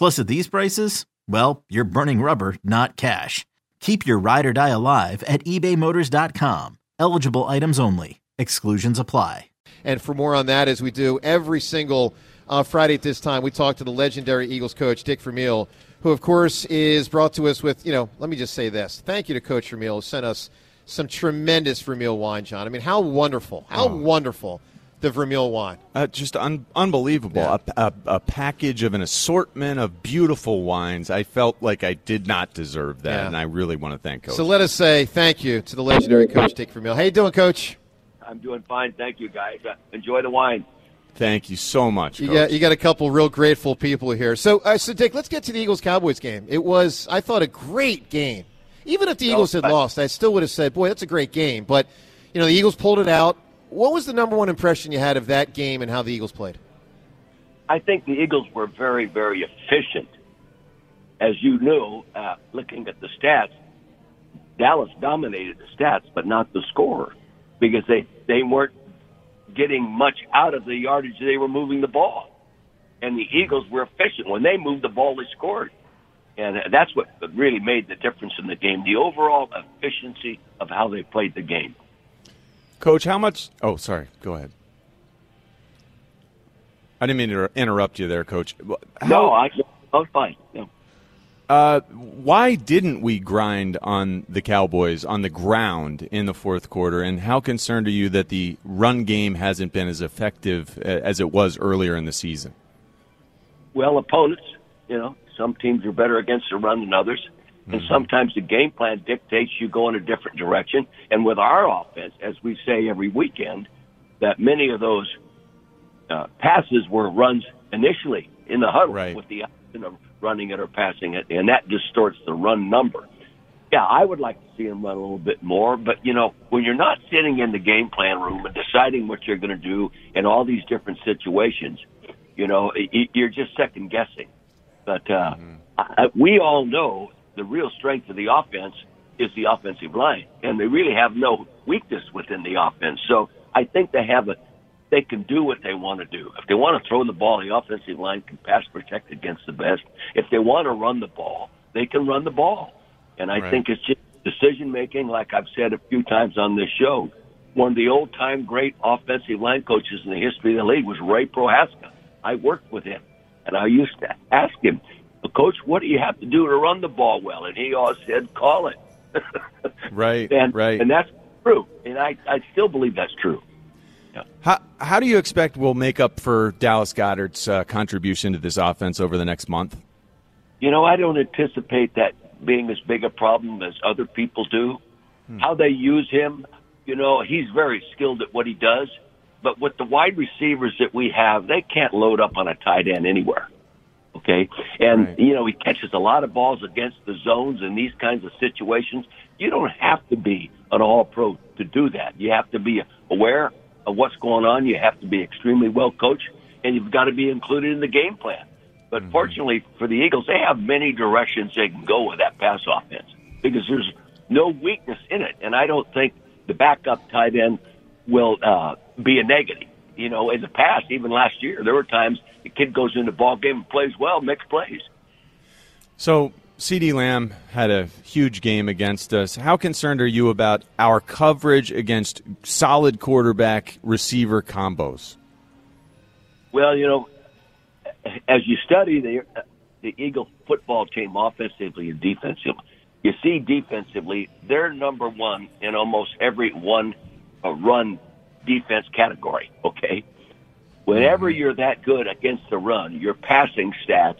Plus, at these prices, well, you're burning rubber, not cash. Keep your ride or die alive at ebaymotors.com. Eligible items only. Exclusions apply. And for more on that, as we do every single uh, Friday at this time, we talk to the legendary Eagles coach, Dick Vermeil, who, of course, is brought to us with, you know, let me just say this. Thank you to Coach Vermeil, who sent us some tremendous Vermeil wine, John. I mean, how wonderful, how oh. wonderful the Vermeil wine. Uh, just un- unbelievable. Yeah. A, a, a, package of an assortment of beautiful wines. I felt like I did not deserve that, yeah. and I really want to thank Coach. So let us say thank you to the legendary Coach Dick Vermeil. How you doing, Coach? I'm doing fine. Thank you, guys. Uh, enjoy the wine. Thank you so much. You got, you got a couple real grateful people here. So, uh, so Dick, let's get to the Eagles Cowboys game. It was, I thought, a great game. Even if the Eagles had lost, I still would have said, "Boy, that's a great game." But you know, the Eagles pulled it out. What was the number one impression you had of that game and how the Eagles played? I think the Eagles were very, very efficient. As you knew, uh, looking at the stats, Dallas dominated the stats, but not the score, because they, they weren't getting much out of the yardage they were moving the ball. And the Eagles were efficient. When they moved the ball, they scored. And that's what really made the difference in the game the overall efficiency of how they played the game. Coach, how much? Oh, sorry. Go ahead. I didn't mean to interrupt you there, Coach. How, no, I, was fine. No. Uh, why didn't we grind on the Cowboys on the ground in the fourth quarter? And how concerned are you that the run game hasn't been as effective as it was earlier in the season? Well, opponents, you know, some teams are better against the run than others. And mm-hmm. sometimes the game plan dictates you go in a different direction. And with our offense, as we say every weekend, that many of those uh, passes were runs initially in the huddle right. with the option of running it or passing it, and that distorts the run number. Yeah, I would like to see him run a little bit more, but you know, when you're not sitting in the game plan room and deciding what you're going to do in all these different situations, you know, you're just second guessing. But uh, mm-hmm. I, we all know the real strength of the offense is the offensive line, and they really have no weakness within the offense. So I think they have a they can do what they want to do. If they want to throw the ball, the offensive line can pass protect against the best. If they want to run the ball, they can run the ball. And I right. think it's just decision making, like I've said a few times on this show. One of the old time great offensive line coaches in the history of the league was Ray Prochaska. I worked with him, and I used to ask him, Coach, what do you have to do to run the ball well? And he always said, call it. right, and, right. And that's true. And I, I still believe that's true. Yeah. How, how do you expect we'll make up for Dallas Goedert's uh, contribution to this offense over the next month? You know, I don't anticipate that being as big a problem as other people do. Hmm. How they use him, you know, he's very skilled at what he does. But with the wide receivers that we have, they can't load up on a tight end anywhere. Okay. And, right. you know, he catches a lot of balls against the zones and these kinds of situations. You don't have to be an all pro to do that. You have to be aware of what's going on. You have to be extremely well coached and you've got to be included in the game plan. But mm-hmm. fortunately for the Eagles, they have many directions they can go with that pass offense because there's no weakness in it. And I don't think the backup tight end will uh, be a negative. You know, in the past, even last year, there were times the kid goes into the ball game and plays well, makes plays. So CeeDee Lamb had a huge game against us. How concerned are you about our coverage against solid quarterback receiver combos? Well, you know, as you study the the Eagle football team offensively and defensively, you see defensively they're number one in almost every one uh, run defense category. Okay, whenever you're that good against the run, your passing stats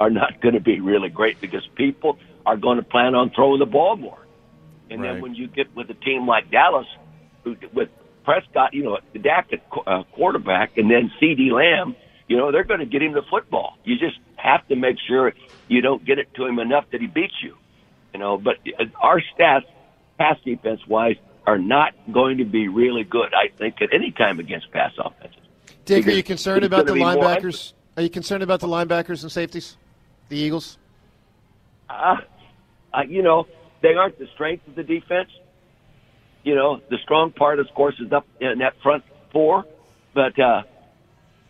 are not going to be really great because people are going to plan on throwing the ball more. And Right. then when you get with a team like Dallas, who, with Prescott, you know, Dak at uh, quarterback, and then CeeDee Lamb, you know, they're going to get him the football. You just have to make sure you don't get it to him enough that he beats you. You know, but uh, our stats, pass defense wise, are not going to be really good. I think at any time against pass offenses. Dick, are you concerned about the gonna more linebackers? Are you concerned about the linebackers and safeties? The Eagles? uh, uh, you know, they aren't the strength of the defense. You know, the strong part, of course, is up in that front four. But uh,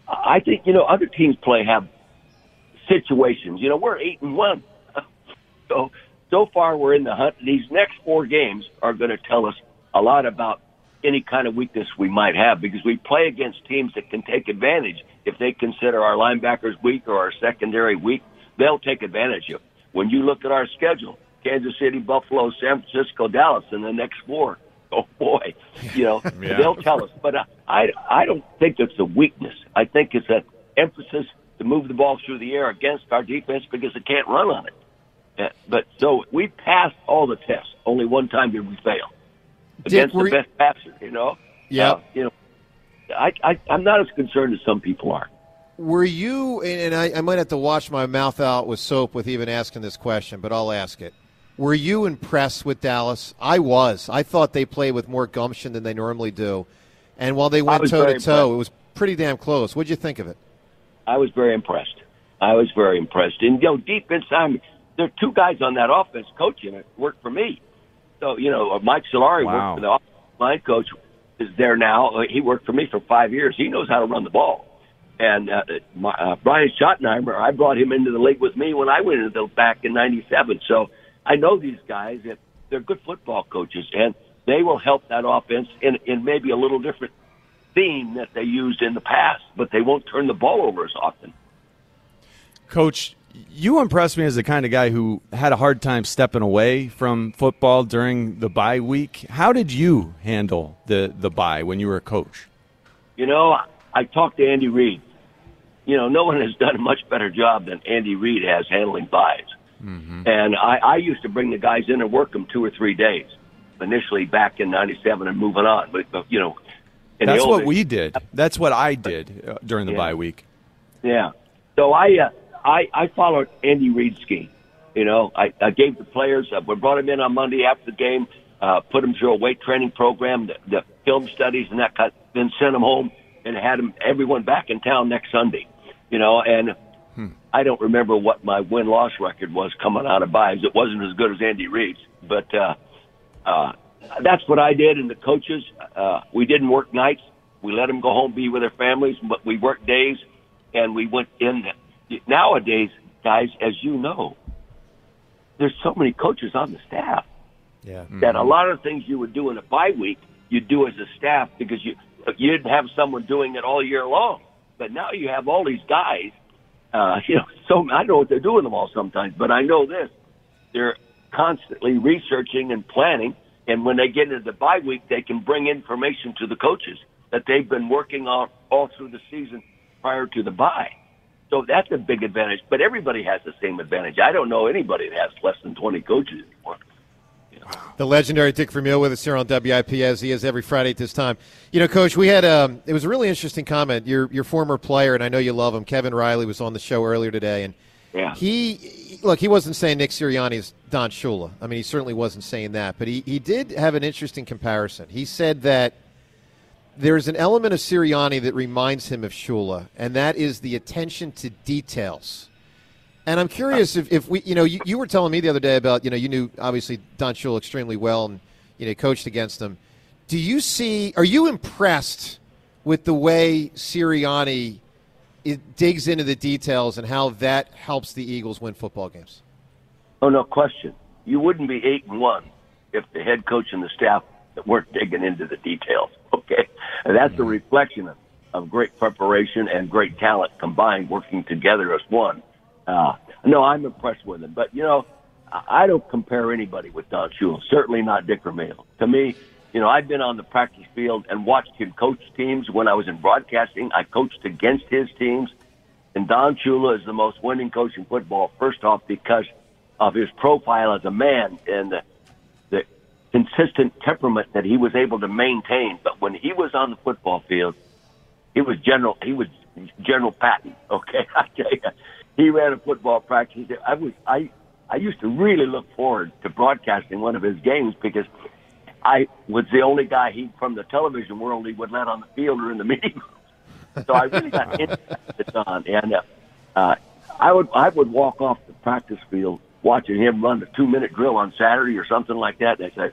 I think you know other teams play have situations. You know, we're eight and one, so so far we're in the hunt. These next four games are going to tell us a lot about any kind of weakness we might have because we play against teams that can take advantage. If they consider our linebackers weak or our secondary weak, they'll take advantage of. it. When you look at our schedule, Kansas City, Buffalo, San Francisco, Dallas, and the next four. Oh boy, you know Yeah. they'll tell us. But I, I, I don't think it's a weakness. I think it's an emphasis to move the ball through the air against our defense because they can't run on it. Uh, But so we passed all the tests. Only one time did we fail against were the best passer. You know. Yeah. Uh, you know, I, I I'm not as concerned as some people are. Were you, and I, I might have to wash my mouth out with soap with even asking this question, but I'll ask it. Were you impressed with Dallas? I was. I thought they played with more gumption than they normally do. And while they went toe to toe, it was pretty damn close. What'd you think of it? I was very impressed. I was very impressed. And you know, deep inside, me, there are two guys on that offense coaching it worked for me. So you know, uh, Mike Solari Wow. worked for the line coach is there now. Uh, He worked for me for five years. He knows how to run the ball. And uh, my, uh, Brian Schottenheimer, I brought him into the league with me when I went into the back in '97. So I know these guys. And they're good football coaches, and they will help that offense in, in maybe a little different theme that they used in the past, but they won't turn the ball over as often. Coach, you impressed me as the kind of guy who had a hard time stepping away from football during the bye week. How did you handle the, the bye when you were a coach? You know, I talked to Andy Reid. You know, no one has done a much better job than Andy Reid has handling byes. And I, I used to bring the guys in and work them two or three days, initially back in '97 and moving on. But, but you know, in That's what days- we did. That's what I did uh, during the Yeah. bye week. Yeah. So I uh, I I followed Andy Reid's scheme. You know, I, I gave the players. Uh, we brought them in on Monday after the game, uh, put them through a weight training program, the, the film studies, and that kind. Then sent them home and had them everyone back in town next Sunday. You know, and I don't remember what my win loss record was coming out of byes. It wasn't as good as Andy Reid's, but uh, uh, that's what I did. And the coaches, uh, we didn't work nights. We let them go home, be with their families, but we worked days, and we went in. Nowadays, guys, as you know, there's so many coaches on the staff Yeah. that a lot of things you would do in a bye week, you do as a staff because you you didn't have someone doing it all year long. But now you have all these guys. Uh, you know, so I don't know what they're doing them all sometimes, but I know this: they're constantly researching and planning. And when they get into the bye week, they can bring information to the coaches that they've been working on all through the season prior to the bye. So that's a big advantage. But everybody has the same advantage. I don't know anybody that has less than 20 coaches anymore. The legendary Dick Vermeil with us here on WIP as he is every Friday at this time. You know, Coach, we had um, it was a really interesting comment. Your your former player, and I know you love him, Kevin Reilly, was on the show earlier today, and Yeah. he look he wasn't saying Nick Sirianni is Don Shula. I mean, he certainly wasn't saying that, but he he did have an interesting comparison. He said that there's an element of Sirianni that reminds him of Shula, and that is the attention to details. And I'm curious if, if we, you know, you, you were telling me the other day about, you know, you knew obviously Don Shula extremely well and, you know, coached against him. Do you see? Are you impressed with the way Sirianni it digs into the details and how that helps the Eagles win football games? Oh, no question. You wouldn't be eight and one if the head coach and the staff weren't digging into the details. Okay, and that's a reflection of, of great preparation and great talent combined, working together as one. Uh, no, I'm impressed with him, but you know, I don't compare anybody with Don Shula. Certainly not Dick Vermeil. To me, you know, I've been on the practice field and watched him coach teams. When I was in broadcasting, I coached against his teams. And Don Shula is the most winning coach in football. First off, because of his profile as a man and the, the consistent temperament that he was able to maintain. But when he was on the football field, he was general. He was General Patton. Okay, I tell you, he ran a football practice. I was I I used to really look forward to broadcasting one of his games because I was the only guy he from the television world he would let on the field or in the meeting. Room. So I really got interested on, and uh, uh, I would I would walk off the practice field watching him run the two minute drill on Saturday or something like that. And I say,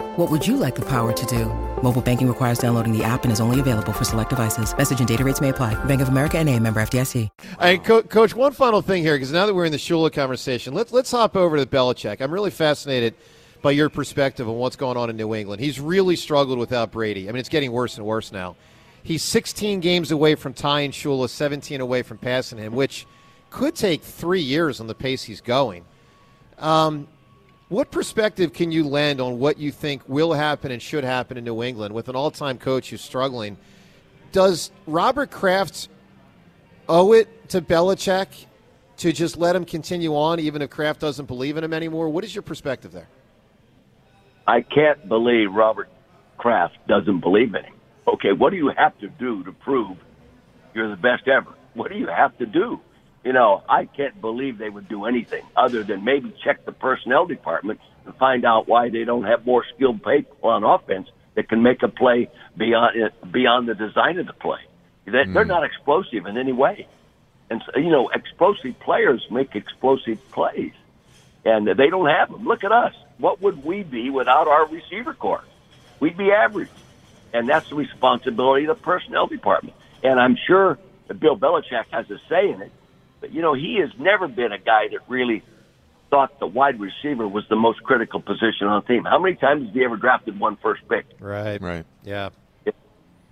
What would you like the power to do? Mobile banking requires downloading the app and is only available for select devices. Message and data rates may apply. Bank of America and a member FDIC. Right, Co- Coach, one final thing here, because now that we're in the Shula conversation, let's, let's hop over to Belichick. I'm really fascinated by your perspective on what's going on in New England. He's really struggled without Brady. I mean, it's getting worse and worse now. He's 16 games away from tying Shula, 17 away from passing him, which could take three years on the pace he's going. Um, what perspective can you lend on what you think will happen and should happen in New England with an all time coach who's struggling? Does Robert Kraft owe it to Belichick to just let him continue on even if Kraft doesn't believe in him anymore? What is your perspective there? I can't believe Robert Kraft doesn't believe in him. Okay, what do you have to do to prove you're the best ever? What do you have to do? You know, I can't believe they would do anything other than maybe check the personnel department and find out why they don't have more skilled people on offense that can make a play beyond beyond the design of the play. They're mm. not explosive in any way, and so, you know, explosive players make explosive plays, and they don't have them. Look at us. What would we be without our receiver corps? We'd be average, and that's the responsibility of the personnel department. And I'm sure that Bill Belichick has a say in it but, you know, he has never been a guy that really thought the wide receiver was the most critical position on the team. How many times has he ever drafted one first pick? Right. Right. Yeah.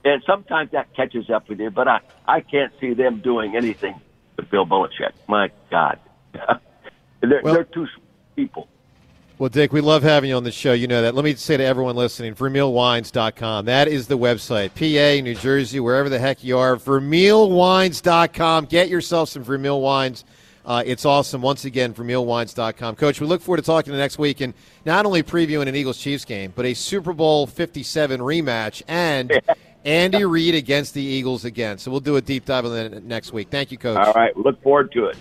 And sometimes that catches up with you, but I, I can't see them doing anything with Bill Belichick. My God. they're, well, they're two people. Well, Dick, we love having you on the show. You know that. Let me say to everyone listening, VermeilWines.com. That is the website. PA, New Jersey, wherever the heck you are. VermeilWines.com. Get yourself some Vermeil wines. Uh, it's awesome. Once again, VermeilWines.com. Coach, we look forward to talking to next week and not only previewing an Eagles Chiefs game, but a Super Bowl 57 rematch and Andy Reid against the Eagles again. So we'll do a deep dive on that next week. Thank you, Coach. All right. Look forward to it.